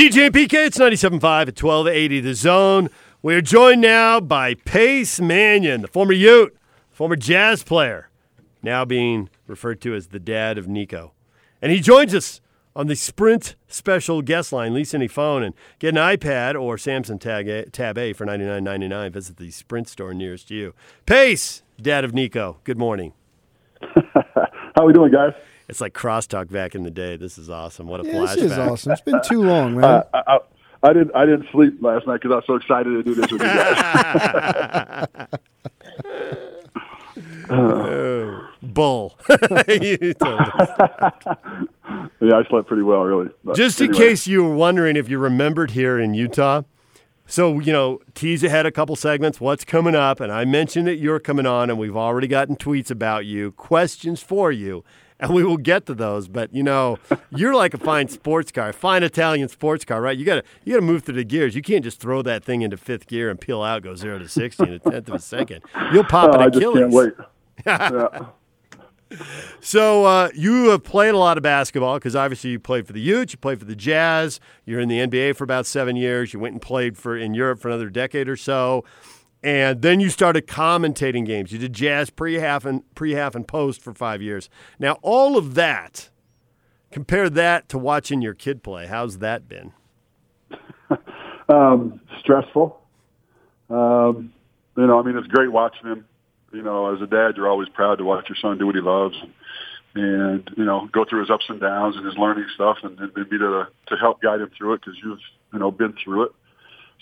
DJ and PK, it's 97.5 at 1280 The Zone. We are joined now by Pace Mannion, the former Ute, former jazz player, now being referred to as the dad of Nico. And he joins us on the Sprint special guest line. Lease any phone and get an iPad or Samsung Tab A, Tab A for $99.99. Visit the Sprint store nearest you. Pace, dad of Nico, good morning. How are we doing, guys? It's like crosstalk back in the day. This is awesome. What a Yeah, flashback. this is awesome. It's been too long, man. Uh, I, I, I didn't. I didn't sleep last night because I was so excited to do this with you guys. Bull. You told us. yeah, I slept pretty well, really. But Just in case you were wondering if you remembered here in Utah. So, you know, tease ahead a couple segments, what's coming up. And I mentioned that you're coming on, and we've already gotten tweets about you, questions for you, and we will get to those. But, you know, you're like a fine sports car, fine Italian sports car, right? You got to you got to move through the gears. You can't just throw that thing into fifth gear and peel out, go zero to 60 in a tenth of a second. You'll pop Oh, an Achilles. can't wait. yeah. So uh, you have played a lot of basketball because obviously you played for the Utes, you played for the Jazz. You're in the NBA for about seven years. You went and played for in Europe for another decade or so, and then you started commentating games. You did Jazz pre-half and pre-half and post for five years. Now all of that, compare that to watching your kid play. How's that been? Um, stressful. Um, you know, I mean, it's great watching him. You know, as a dad, you're always proud to watch your son do what he loves, and you know, go through his ups and downs and his learning stuff, and, and be to to help guide him through it because you've you know been through it.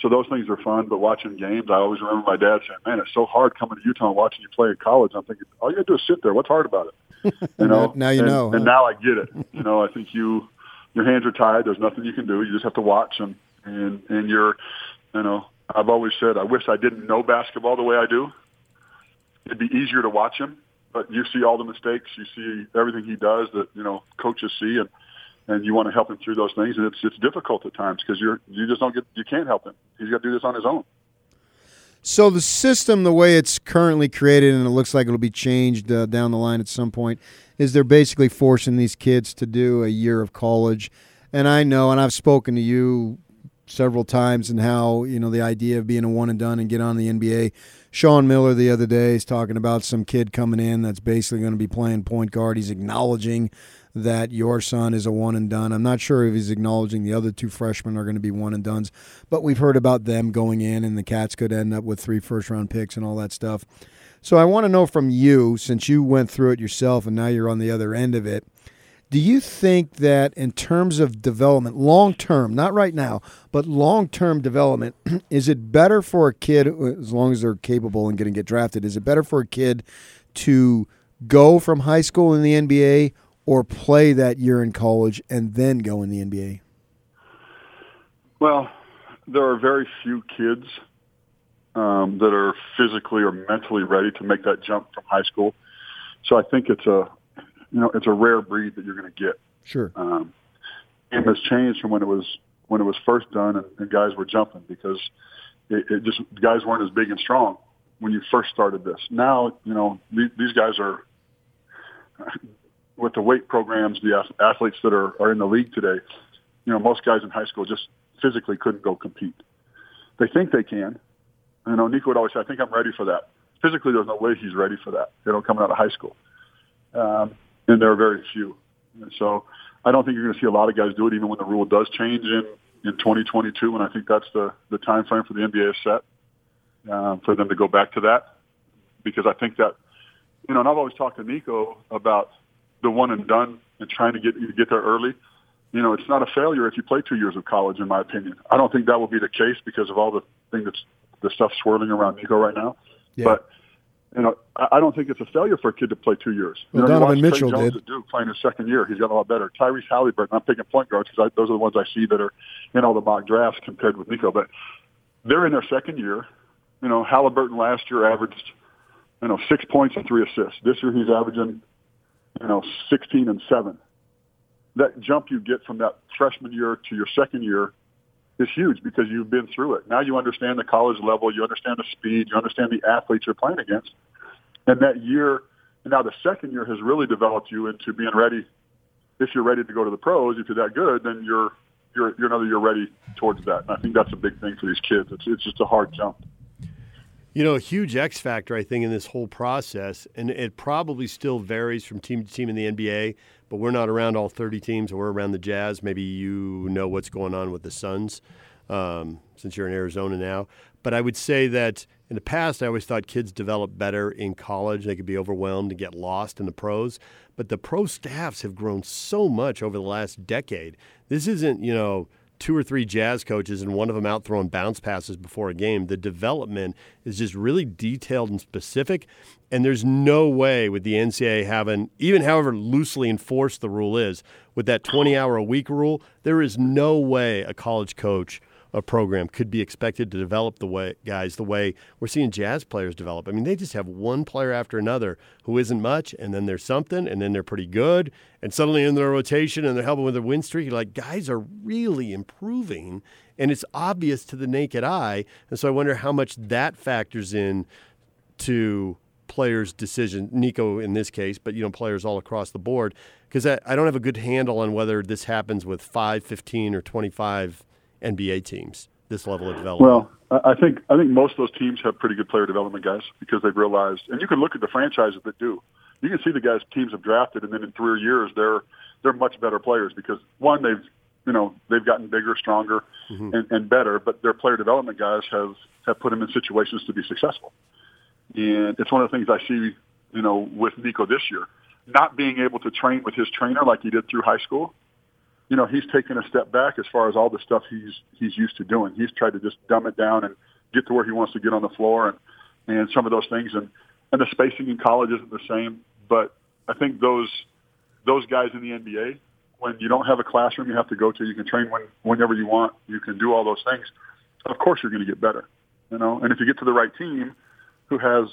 So those things are fun. But watching games, I always remember my dad saying, "Man, it's so hard coming to Utah and watching you play in college." I'm thinking, all you got to do is sit there. What's hard about it? You know. Now you and, know, And now I get it. You know, I think you your hands are tied. There's nothing you can do. You just have to watch and and and you're, you know, I've always said I wish I didn't know basketball the way I do. It'd be easier to watch him, but you see all the mistakes, you see everything he does that you know coaches see, and and you want to help him through those things, and it's it's difficult at times because you're you just don't get you can't help him. He's got to do this on his own. So the system, the way it's currently created, and it looks like it'll be changed uh, down the line at some point, is they're basically forcing these kids to do a year of college. And I know, and I've spoken to you several times, and how you know the idea of being a one and done and get on the NBA. Sean Miller the other day is talking about some kid coming in that's basically going to be playing point guard. He's acknowledging that your son is a one and done. I'm not sure if he's acknowledging the other two freshmen are going to be one and duns, but we've heard about them going in and the Cats could end up with three first round picks and all that stuff. So I want to know from you, since you went through it yourself and now you're on the other end of it, do you think that in terms of development, long term, not right now, but long term development, is it better for a kid, uh, as long as they're capable and going to get drafted, is it better for a kid to go from high school in the NBA or play that year in college and then go in the NBA? Well, there are very few kids um, that are physically or mentally ready to make that jump from high school. So I think it's a, you know, it's a rare breed that you're going to get. Sure. Um, game has changed from when it was when it was first done, and, and guys were jumping because it, it just guys weren't as big and strong when you first started this. Now, you know, these, these guys are with the weight programs, the athletes that are, are in the league today. You know, most guys in high school just physically couldn't go compete. They think they can. You know, Nico would always say, "I think I'm ready for that." Physically, there's no way he's ready for that. You know, coming out of high school, um, and there are very few. And so, I don't think you're going to see a lot of guys do it, even when the rule does change in in 2022. And I think that's the the time frame for the NBA set um, for them to go back to that, because I think that you know, and I've always talked to Nico about the one and done and trying to get get there early. You know, it's not a failure if you play two years of college, in my opinion. I don't think that will be the case because of all the thing that's the stuff swirling around Nico right now. Yeah. But you know, I I don't think it's a failure for a kid to play two years. You know, Donovan Mitchell Jones did. Duke playing his second year. He's got a lot better. Tyrese Halliburton. I'm picking point guards because those are the ones I see that are in all the mock drafts compared with Nico. But they're in their second year. You know, Halliburton last year averaged, you know, six points and three assists. This year he's averaging, you know, 16 and seven. That jump you get from that freshman year to your second year is huge because you've been through it. Now you understand the college level, you understand the speed, you understand the athletes you're playing against. And that year, and now the second year has really developed you into being ready. If you're ready to go to the pros, if you're that good, then you're you're you know you're ready towards that. And I think that's a big thing for these kids. It's it's just a hard jump. You know, a huge X factor, I think, in this whole process, and it probably still varies from team to team in the NBA, but we're not around all 30 teams, we're around the Jazz. Maybe you know what's going on with the Suns um, since you're in Arizona now. But I would say that in the past, I always thought kids develop better in college. They could be overwhelmed and get lost in the pros. But the pro staffs have grown so much over the last decade. This isn't, you know, two or three jazz coaches and one of them out throwing bounce passes before a game. The development is just really detailed and specific. And there's no way with the NCAA having, even however loosely enforced the rule is, with that 20 hour a week rule, there is no way a college coach a program could be expected to develop the way guys the way we're seeing jazz players develop. I mean, they just have one player after another who isn't much, and then there's something, and then they're pretty good, and suddenly in their rotation and they're helping with their win streak. Like guys are really improving, and it's obvious to the naked eye. And so I wonder how much that factors in to players' decision. Nico in this case, but you know players all across the board because I, I don't have a good handle on whether this happens with 5, 15, or 25 NBA teams this level of development? Well, I think I think most of those teams have pretty good player development guys because they've realized, and you can look at the franchises that do. You can see the guys teams have drafted, and then in three years they're they're much better players because one they've you know they've gotten bigger, stronger, mm-hmm. and, and better, but their player development guys have have put them in situations to be successful. And it's one of the things I see, you know, with Nico this year, not being able to train with his trainer like he did through high school you know, he's taken a step back as far as all the stuff he's he's used to doing. He's tried to just dumb it down and get to where he wants to get on the floor and and some of those things and and the spacing in college isn't the same. But I think those those guys in the NBA, when you don't have a classroom you have to go to, you can train when whenever you want, you can do all those things. Of course, you're going to get better, you know. And if you get to the right team, who has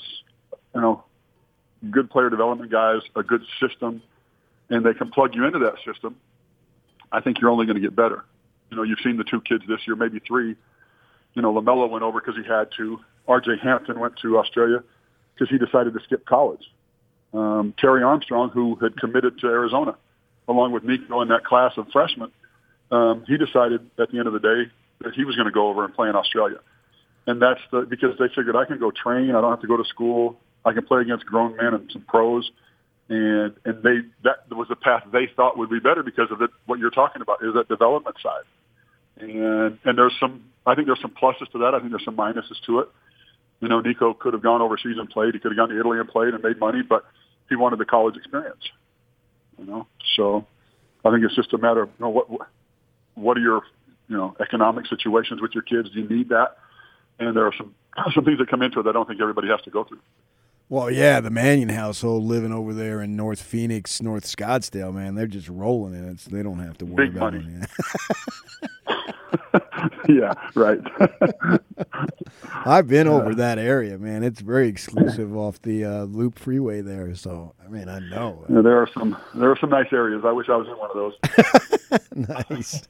you know good player development guys, a good system, and they can plug you into that system I think you're only going to get better. You know, you've seen the two kids this year, maybe three. You know, LaMelo went over because he had to. R.J. Hampton went to Australia because he decided to skip college. Um, Terry Armstrong, who had committed to Arizona, along with Nico in that class of freshmen, um, he decided at the end of the day that he was going to go over and play in Australia. And that's the, because they figured I can go train. I don't have to go to school. I can play against grown men and some pros and and they that was the path they thought would be better because of it, what you're talking about is that development side. And and there's some I think there's some pluses to that. I think there's some minuses to it. You know, Nico could have gone overseas and played. He could have gone to Italy and played and made money, but he wanted the college experience. You know, so I think it's just a matter of you know what what are your you know economic situations with your kids? Do you need that? And there are some some things that come into it that I don't think everybody has to go through. Well, yeah, the Mannion household living over there in North Phoenix, North Scottsdale, man, they're just rolling in it. So they don't have to worry Big about money. yeah, right. I've been over that area, man. It's very exclusive off the uh, Loop Freeway there. So, I mean, I know. Yeah, there are some there are some nice areas. I wish I was in one of those. nice.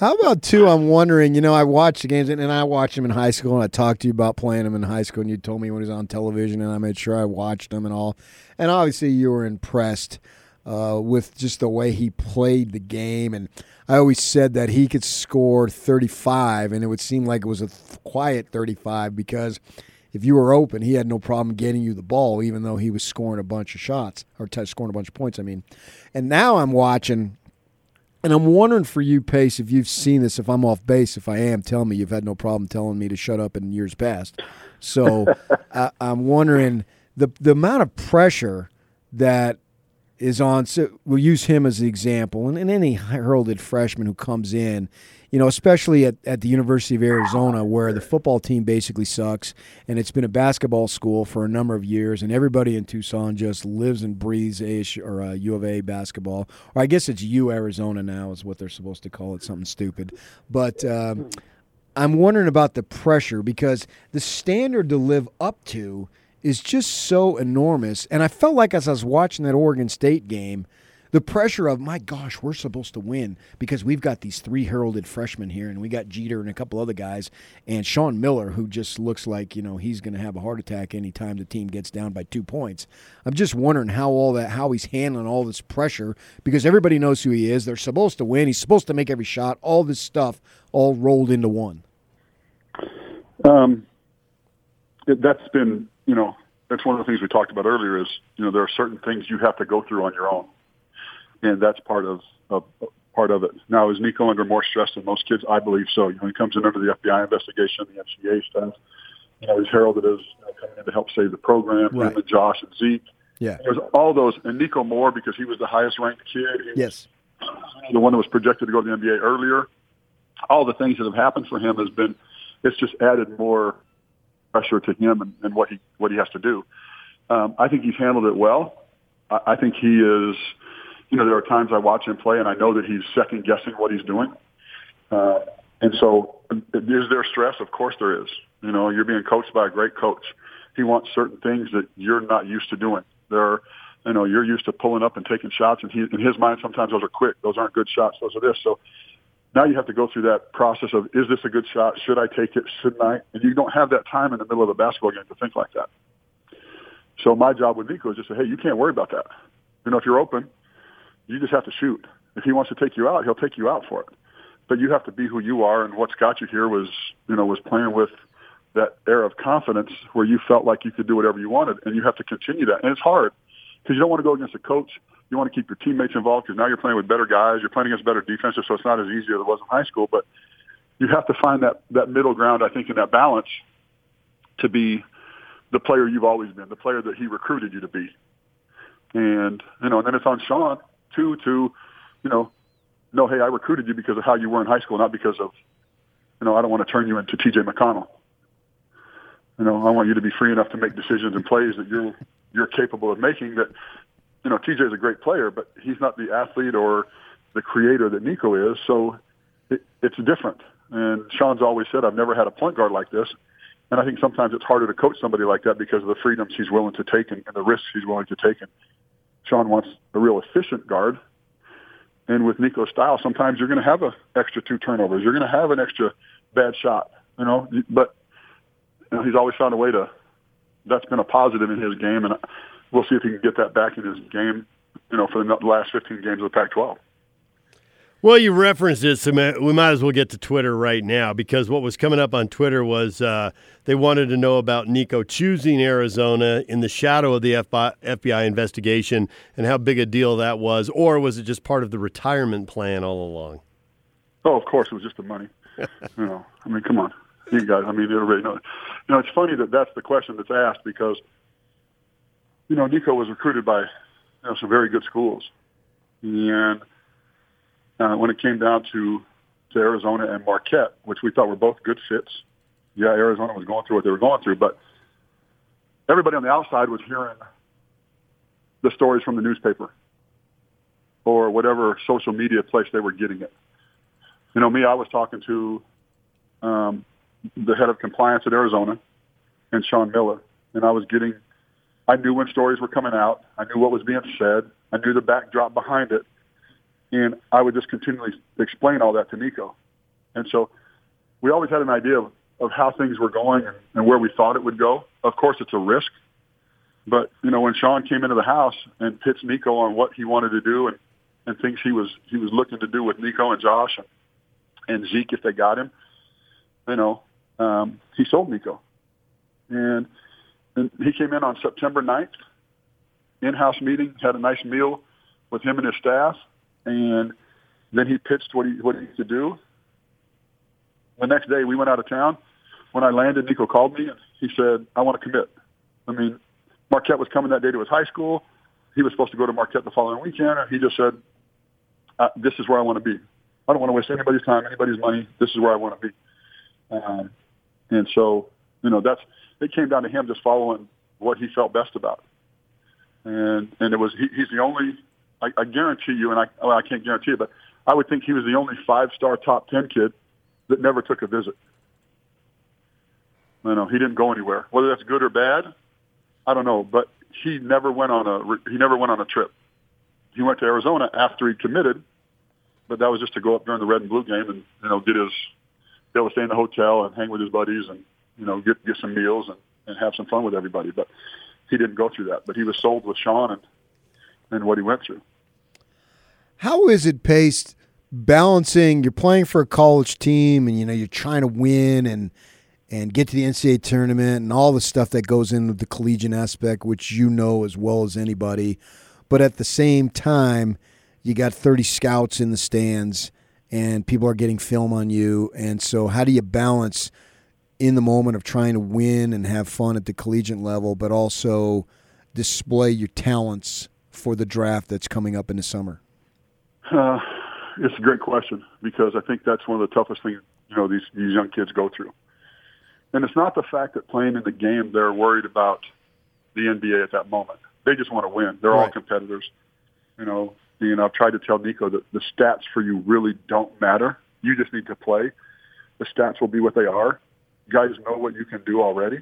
How about two? I'm wondering. You know, I watched the games, and I watched him in high school, and I talked to you about playing him in high school, and you told me when he was on television, and I made sure I watched him and all. And obviously, you were impressed uh, with just the way he played the game, and I always said that he could score 35, and it would seem like it was a th- quiet 35 because if you were open, he had no problem getting you the ball, even though he was scoring a bunch of shots or t- scoring a bunch of points. I mean, and now I'm watching and I'm wondering for you, Pace, if you've seen this. If I'm off base, if I am, tell me. You've had no problem telling me to shut up in years past. So I, I'm wondering the the amount of pressure that is on. So we'll use him as the example, and, and any heralded freshman who comes in you know, especially at, at the University of Arizona, where the football team basically sucks, and it's been a basketball school for a number of years, and everybody in Tucson just lives and breathes a or U of A basketball, or I guess it's U Arizona now is what they're supposed to call it, something stupid. But um, I'm wondering about the pressure because the standard to live up to is just so enormous, and I felt like as I was watching that Oregon State game the pressure of my gosh, we're supposed to win because we've got these three heralded freshmen here, and we got Jeter and a couple other guys, and Sean Miller, who just looks like you know he's going to have a heart attack anytime the team gets down by two points. I'm just wondering how all that, how he's handling all this pressure because everybody knows who he is. They're supposed to win. He's supposed to make every shot. All this stuff all rolled into one. Um, that's been you know that's one of the things we talked about earlier is you know there are certain things you have to go through on your own and that's part of, of part of it. Now, is Nico under more stress than most kids? I believe so. You know, he comes in under the FBI investigation, the NCAA stuff. You know, he's heralded as you know, coming in to help save the program. Right. Him and Josh and Zeke. Yeah. There's all those, and Nico more because he was the highest ranked kid. He yes. the one that was projected to go to the NBA earlier. All the things that have happened for him has been, it's just added more pressure to him and, and what he what he has to do. Um, I think he's handled it well. I, I think he is you know, there are times I watch him play and I know that he's second guessing what he's doing. Uh, and so is there stress? Of course there is. You know, you're being coached by a great coach. He wants certain things that you're not used to doing. There are, you know, you're used to pulling up and taking shots and he, in his mind, sometimes those are quick. Those aren't good shots. Those are this. So now you have to go through that process of, is this a good shot? Should I take it? Shouldn't I? And you don't have that time in the middle of a basketball game to think like that. So my job with Nico is just say, hey, you can't worry about that. You know, if you're open, you just have to shoot. If he wants to take you out, he'll take you out for it. But you have to be who you are, and what's got you here was, you know, was playing with that air of confidence where you felt like you could do whatever you wanted, and you have to continue that. And it's hard because you don't want to go against a coach. You want to keep your teammates involved because now you're playing with better guys. You're playing against better defenses, so it's not as easy as it was in high school. But you have to find that that middle ground, I think, in that balance to be the player you've always been, the player that he recruited you to be. And you know, and then it's on Sean Two, to, you know, no, hey, I recruited you because of how you were in high school, not because of, you know, I don't want to turn you into T.J. McConnell. You know, I want you to be free enough to make decisions and plays that you're you're capable of making. That, you know, T.J. is a great player, but he's not the athlete or the creator that Nico is. So it, it's different. And Sean's always said, I've never had a point guard like this. And I think sometimes it's harder to coach somebody like that because of the freedoms he's willing to take and, and the risks he's willing to take. And Sean wants a real efficient guard. And with Nico's style, sometimes you're going to have an extra two turnovers. You're going to have an extra bad shot, you know. But you know, he's always found a way to. That's been a positive in his game, and we'll see if he can get that back in his game, you know, for the last 15 games of the Pac-12. Well, you referenced it, so we might as well get to Twitter right now because what was coming up on Twitter was uh, they wanted to know about Nico choosing Arizona in the shadow of the FBI investigation and how big a deal that was, or was it just part of the retirement plan all along? Oh, of course, it was just the money. you know, I mean, come on, you guys. I mean, everybody knows. You know, it's funny that that's the question that's asked because you know Nico was recruited by you know some very good schools, and uh, when it came down to, to Arizona and Marquette, which we thought were both good fits. Yeah, Arizona was going through what they were going through, but everybody on the outside was hearing the stories from the newspaper or whatever social media place they were getting it. You know, me, I was talking to um, the head of compliance at Arizona and Sean Miller, and I was getting, I knew when stories were coming out. I knew what was being said. I knew the backdrop behind it. And I would just continually explain all that to Nico. And so we always had an idea of, of how things were going and, and where we thought it would go. Of course, it's a risk. But, you know, when Sean came into the house and pitched Nico on what he wanted to do and, and things he was he was looking to do with Nico and Josh and, and Zeke if they got him, you know, um, he sold Nico. And, and he came in on September 9th, in-house meeting, had a nice meal with him and his staff, and then he pitched what he what he could do. The next day, we went out of town. When I landed, Nico called me and he said, "I want to commit." I mean, Marquette was coming that day to his high school. He was supposed to go to Marquette the following weekend. And he just said, uh, "This is where I want to be. I don't want to waste anybody's time, anybody's money. This is where I want to be." Um, and so, you know, that's it came down to him just following what he felt best about. And and it was he, he's the only I, I guarantee you, and I well, I can't guarantee it, but I would think he was the only five-star top ten kid that never took a visit. You know, he didn't go anywhere. Whether that's good or bad, I don't know. But he never went on a he never went on a trip. he went to Arizona after he committed, but that was just to go up during the red and blue game and you know get his be able to stay in the hotel and hang with his buddies and you know get get some meals and, and have some fun with everybody. But he didn't go through that. But he was sold with Sean and and what he went through. How is it paced balancing you're playing for a college team and you know you're trying to win and and get to the NCAA tournament and all the stuff that goes into the collegiate aspect which you know as well as anybody but at the same time you got 30 scouts in the stands and people are getting film on you and so how do you balance in the moment of trying to win and have fun at the collegiate level but also display your talents for the draft that's coming up in the summer uh, it's a great question because I think that's one of the toughest things you know these these young kids go through. And it's not the fact that playing in the game they're worried about the NBA at that moment. They just want to win. They're right. all competitors. You know, you know, I've tried to tell Nico that the stats for you really don't matter. You just need to play. The stats will be what they are. Guys know what you can do already.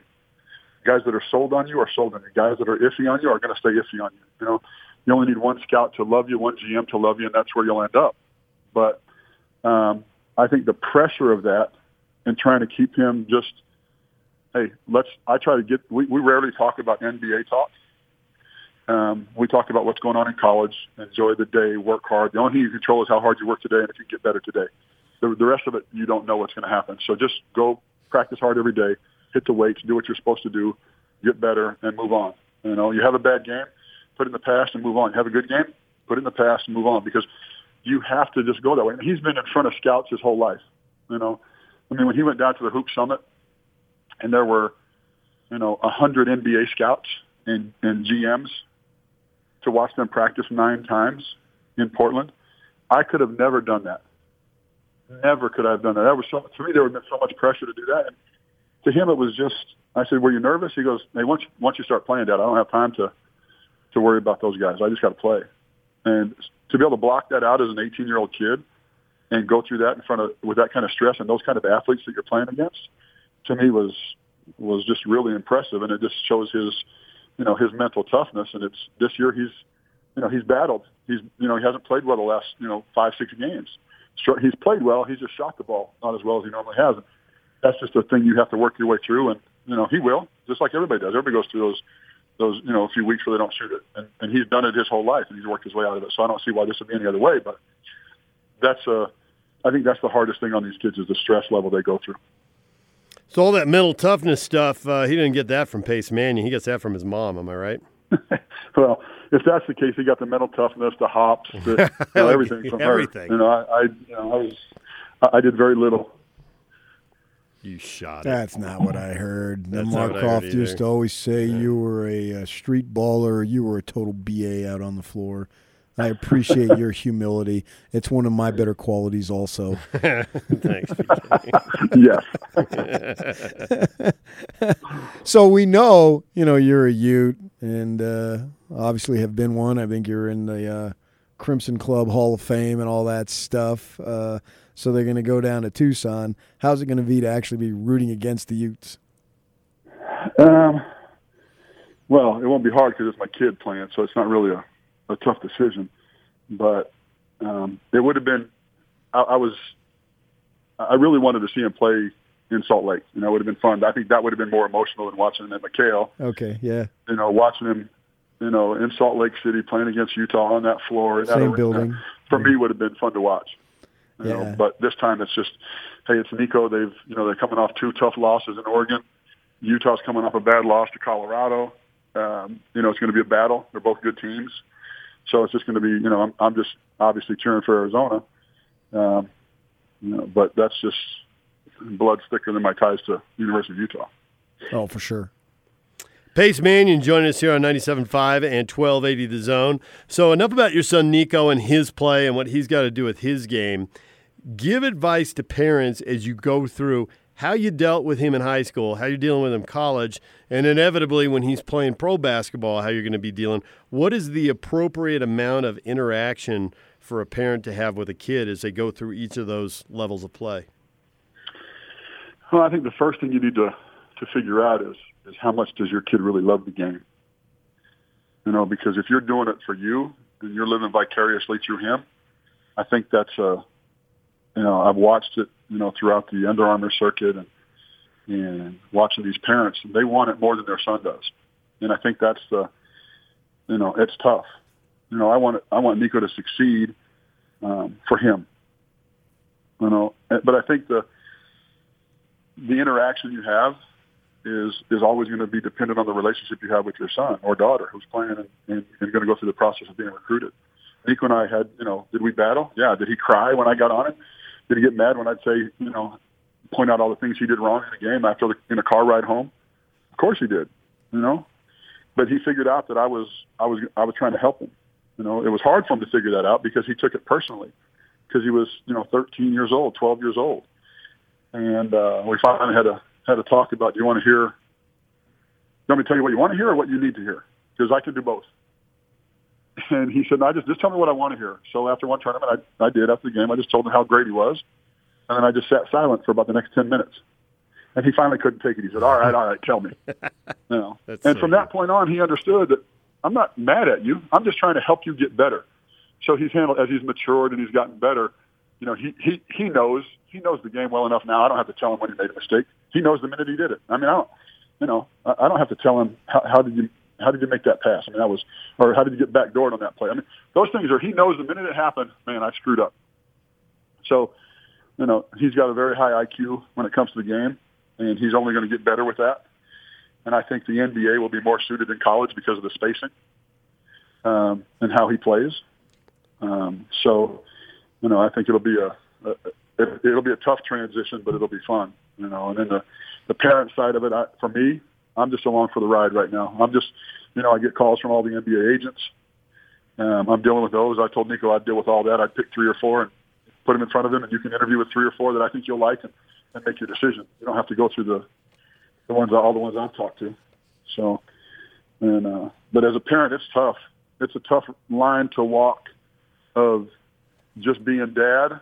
Guys that are sold on you are sold on you. Guys that are iffy on you are going to stay iffy on you. You know, you only need one scout to love you, one GM to love you, and that's where you'll end up. But um, I think the pressure of that and trying to keep him just, hey, let's. I try to get. We, we rarely talk about NBA talk. Um, we talk about what's going on in college. Enjoy the day, work hard. The only thing you control is how hard you work today, and if you get better today. The, the rest of it, you don't know what's going to happen. So just go practice hard every day, hit the weights, do what you're supposed to do, get better, and move on. You know, you have a bad game put in the past and move on. Have a good game, put in the past and move on because you have to just go that way. And he's been in front of scouts his whole life. You know, I mean, when he went down to the Hoop Summit and there were, you know, a hundred NBA scouts and, and GMs to watch them practice nine times in Portland, I could have never done that. Never could I have done that. That was so to me. There would have been so much pressure to do that. And to him, it was just. I said, "Were you nervous?" He goes, "Hey, once once you start playing, Dad, I don't have time to to worry about those guys. I just got to play. And to be able to block that out as an 18 year old kid and go through that in front of with that kind of stress and those kind of athletes that you're playing against, to me was was just really impressive. And it just shows his you know his mental toughness. And it's this year he's you know he's battled. He's you know he hasn't played well the last you know five six games. He's played well. He's just shot the ball not as well as he normally has. That's just a thing you have to work your way through. And you know he will, just like everybody does. Everybody goes through those those you know a few weeks where they don't shoot it, and, and he's done it his whole life, and he's worked his way out of it. So I don't see why this would be any other way. But that's uh, I think that's the hardest thing on these kids is the stress level they go through. So all that mental toughness stuff, uh, he didn't get that from Pace Mannion. He gets that from his mom. Am I right? well, if that's the case, he got the mental toughness, the hops, the, you know, everything from everything. her. You know, I, I, you know, I was, I did very little you shot it. That's not what I heard. That's Mark Croft used to always say yeah. you were a, a, street baller. You were a total BA out on the floor. I appreciate your humility. It's one of my better qualities, also. Thanks. yes. so we know, you know, you're a Ute, and uh, obviously have been one. I think you're in the uh, Crimson Club Hall of Fame and all that stuff. Uh, so they're going to go down to Tucson. How's it going to be to actually be rooting against the Utes? Um, well, it won't be hard because it's my kid playing, so it's not really a, a tough decision. But um, it would have been. I, I was. I really wanted to see him play in Salt Lake. You know, it would have been fun. I think that would have been more emotional than watching him at McKale. Okay, yeah. You know, watching him, you know, in Salt Lake City playing against Utah on that floor. Same building. For me, would have been fun to watch. You yeah. know, but this time it's just, hey, it's Nico. They've, you know, they're coming off two tough losses in Oregon. Utah's coming off a bad loss to Colorado. Um, you know, it's going to be a battle. They're both good teams. So it's just going to be, you know, I'm, I'm just obviously cheering for Arizona. Um, you know, but that's just blood thicker than my ties to University of Utah. Oh, for sure. Pace Mannion joining us here on 97.5 and 1280 The Zone. So, enough about your son Nico and his play and what he's got to do with his game give advice to parents as you go through how you dealt with him in high school, how you're dealing with him college, and inevitably when he's playing pro basketball, how you're going to be dealing. What is the appropriate amount of interaction for a parent to have with a kid as they go through each of those levels of play? Well, I think the first thing you need to to figure out is is how much does your kid really love the game? You know, because if you're doing it for you and you're living vicariously through him. I think that's uh, you know I've watched it you know throughout the Under Armour circuit and and watching these parents, they want it more than their son does, and I think that's the you know it's tough. You know I want I want Nico to succeed um, for him. You know, but I think the the interaction you have is is always going to be dependent on the relationship you have with your son or daughter who's playing and, and, and going to go through the process of being recruited. Nico and I had, you know, did we battle? Yeah. Did he cry when I got on him? Did he get mad when I'd say, you know, point out all the things he did wrong in the game after the, in a car ride home? Of course he did, you know. But he figured out that I was I was I was trying to help him. You know, it was hard for him to figure that out because he took it personally because he was, you know, 13 years old, 12 years old, and uh, we finally had a had a talk about. Do you want to hear? Want me tell you what you want to hear or what you need to hear? Because I can do both. And he said, "No, just just tell me what I want to hear." So after one tournament, I I did after the game. I just told him how great he was, and then I just sat silent for about the next ten minutes. And he finally couldn't take it. He said, "All right, all right, tell me." You know. and so from that point on, he understood that I'm not mad at you. I'm just trying to help you get better. So he's handled as he's matured and he's gotten better. You know, he he he knows he knows the game well enough now. I don't have to tell him when he made a mistake. He knows the minute he did it. I mean, I don't, you know, I I don't have to tell him how, how did you how did you make that pass? I mean, that was, or how did you get backdoored on that play? I mean, those things are he knows the minute it happened. Man, I screwed up. So, you know, he's got a very high IQ when it comes to the game, and he's only going to get better with that. And I think the NBA will be more suited than college because of the spacing um, and how he plays. Um, so, you know, I think it'll be a, a it, it'll be a tough transition, but it'll be fun. You know, and then the the parent side of it, I, for me, I'm just along for the ride right now. I'm just, you know, I get calls from all the NBA agents. Um, I'm dealing with those. I told Nico I'd deal with all that. I'd pick three or four and put them in front of him, and you can interview with three or four that I think you'll like and, and make your decision. You don't have to go through the the ones all the ones I've talked to. So, and uh, but as a parent, it's tough. It's a tough line to walk of just being dad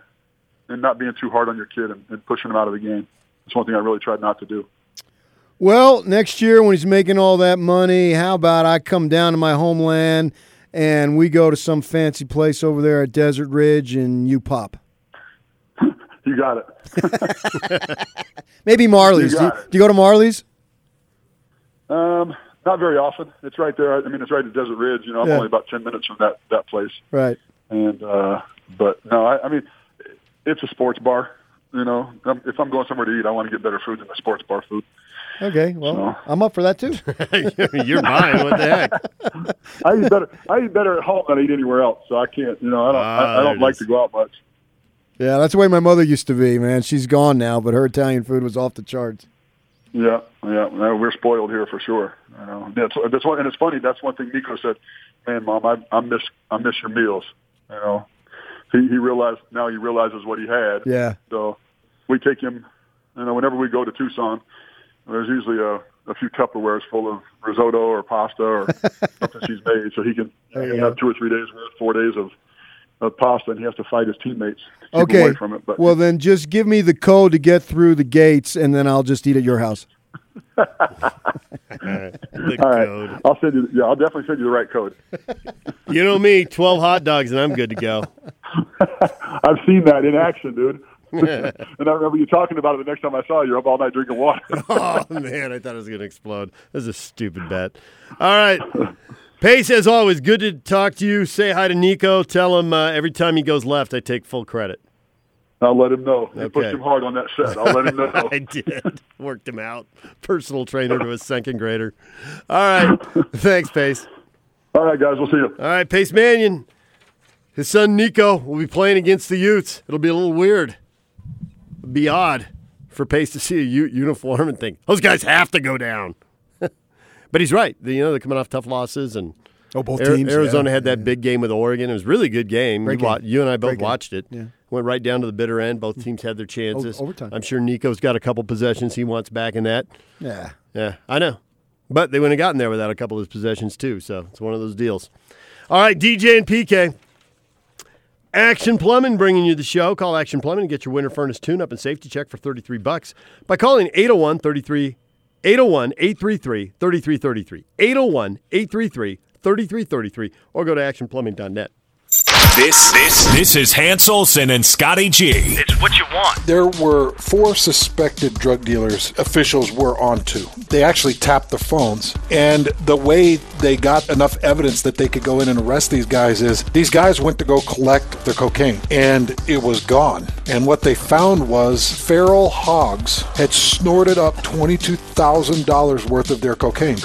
and not being too hard on your kid and, and pushing him out of the game. It's one thing I really tried not to do. Well, next year when he's making all that money, how about I come down to my homeland and we go to some fancy place over there at Desert Ridge and you pop? You got it. Maybe Marley's. You Do you, do you go to Marley's? Um, not very often. It's right there. I mean, it's right at Desert Ridge. You know, I'm Yeah. only about ten minutes from that that place. Right. And uh, but no, I, I mean, it's a sports bar. You know, Um, if I'm going somewhere to eat, I want to get better food than the sports bar food. Okay. Well, So- I'm up for that too. You're mine. What the heck? I eat better. I eat better at home than I eat anywhere else. So I can't. You know, I don't. Ah, I, I don't like is. to go out much. Yeah, that's the way my mother used to be, man. She's gone now, but her Italian food was off the charts. Yeah, yeah, no, we're spoiled here for sure. You know, that's that's one, and it's funny. That's one thing Nico said. Man, mom, I, I miss I miss your meals. You know, he he realized now he realizes what he had. Yeah. So we take him. You know, whenever we go to Tucson, there's usually a a few Tupperwares full of risotto or pasta or something she's made, so he can, he you can have two or three days, worth, four days of of pasta, and he has to fight his teammates to keep Okay. away from it. But Well, then just give me the code to get through the gates, and then I'll just eat at your house. The all right, code. I'll send you. Yeah, I'll definitely send you the right code. You know me, 12 hot dogs and I'm good to go. I've seen that in action, dude. And I remember you talking about it the next time I saw you. You're up all night drinking water. Oh, man, I thought it was going to explode. This is a stupid bet. All right. Pace, as always, good to talk to you. Say hi to Nico. Tell him uh, every time he goes left, I take full credit. I'll let him know. You pushed him hard on that set. I'll let him know. I did. Worked him out. Personal trainer to a second grader. All right. Thanks, Pace. all right, guys. We'll see you. All right, Pace Mannion. His son Nico will be playing against the Utes. It'll be a little weird. Be odd for Pace to see a uniform and think those guys have to go down. but he's right. They- You know they're coming off tough losses, and Oh, both teams. Arizona yeah. had that big game with Oregon. It was a really good game. Great You, wa- game. you and I both Great game. watched it. Yeah. Went right down to the bitter end. Both mm. teams had their chances. overtime. I'm sure Nico's got a couple possessions he wants back in that. Yeah. Yeah, I know. But they wouldn't have gotten there without a couple of his possessions, too. So it's one of those deals. All right, DJ and PK. Action Plumbing bringing you the show. Call Action Plumbing and get your winter furnace tune up and safety check for 33 bucks by calling 801 33 801 833 3333. 801 833 3333. Or go to actionplumbing.net. This this this is Hans Olsen and Scotty G. It's what you want. There were four suspected drug dealers officials were onto. They actually tapped the phones. And the way they got enough evidence that they could go in and arrest these guys is these guys went to go collect the cocaine and it was gone. And what they found was feral hogs had snorted up $22,000 worth of their cocaine.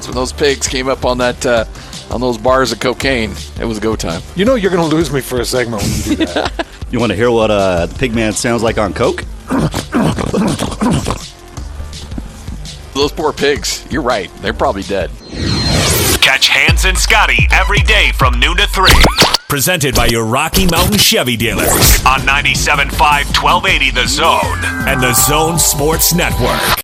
So those pigs came up on that uh, on those bars of cocaine. It was go time. You know you're going to lose me for a segment when you do that. You want to hear what uh, the pigman sounds like on coke? Those poor pigs. You're right. They're probably dead. Catch Hans and Scotty every day from noon to 3. Presented by your Rocky Mountain Chevy dealers on 97.5 1280 The Zone and The Zone Sports Network.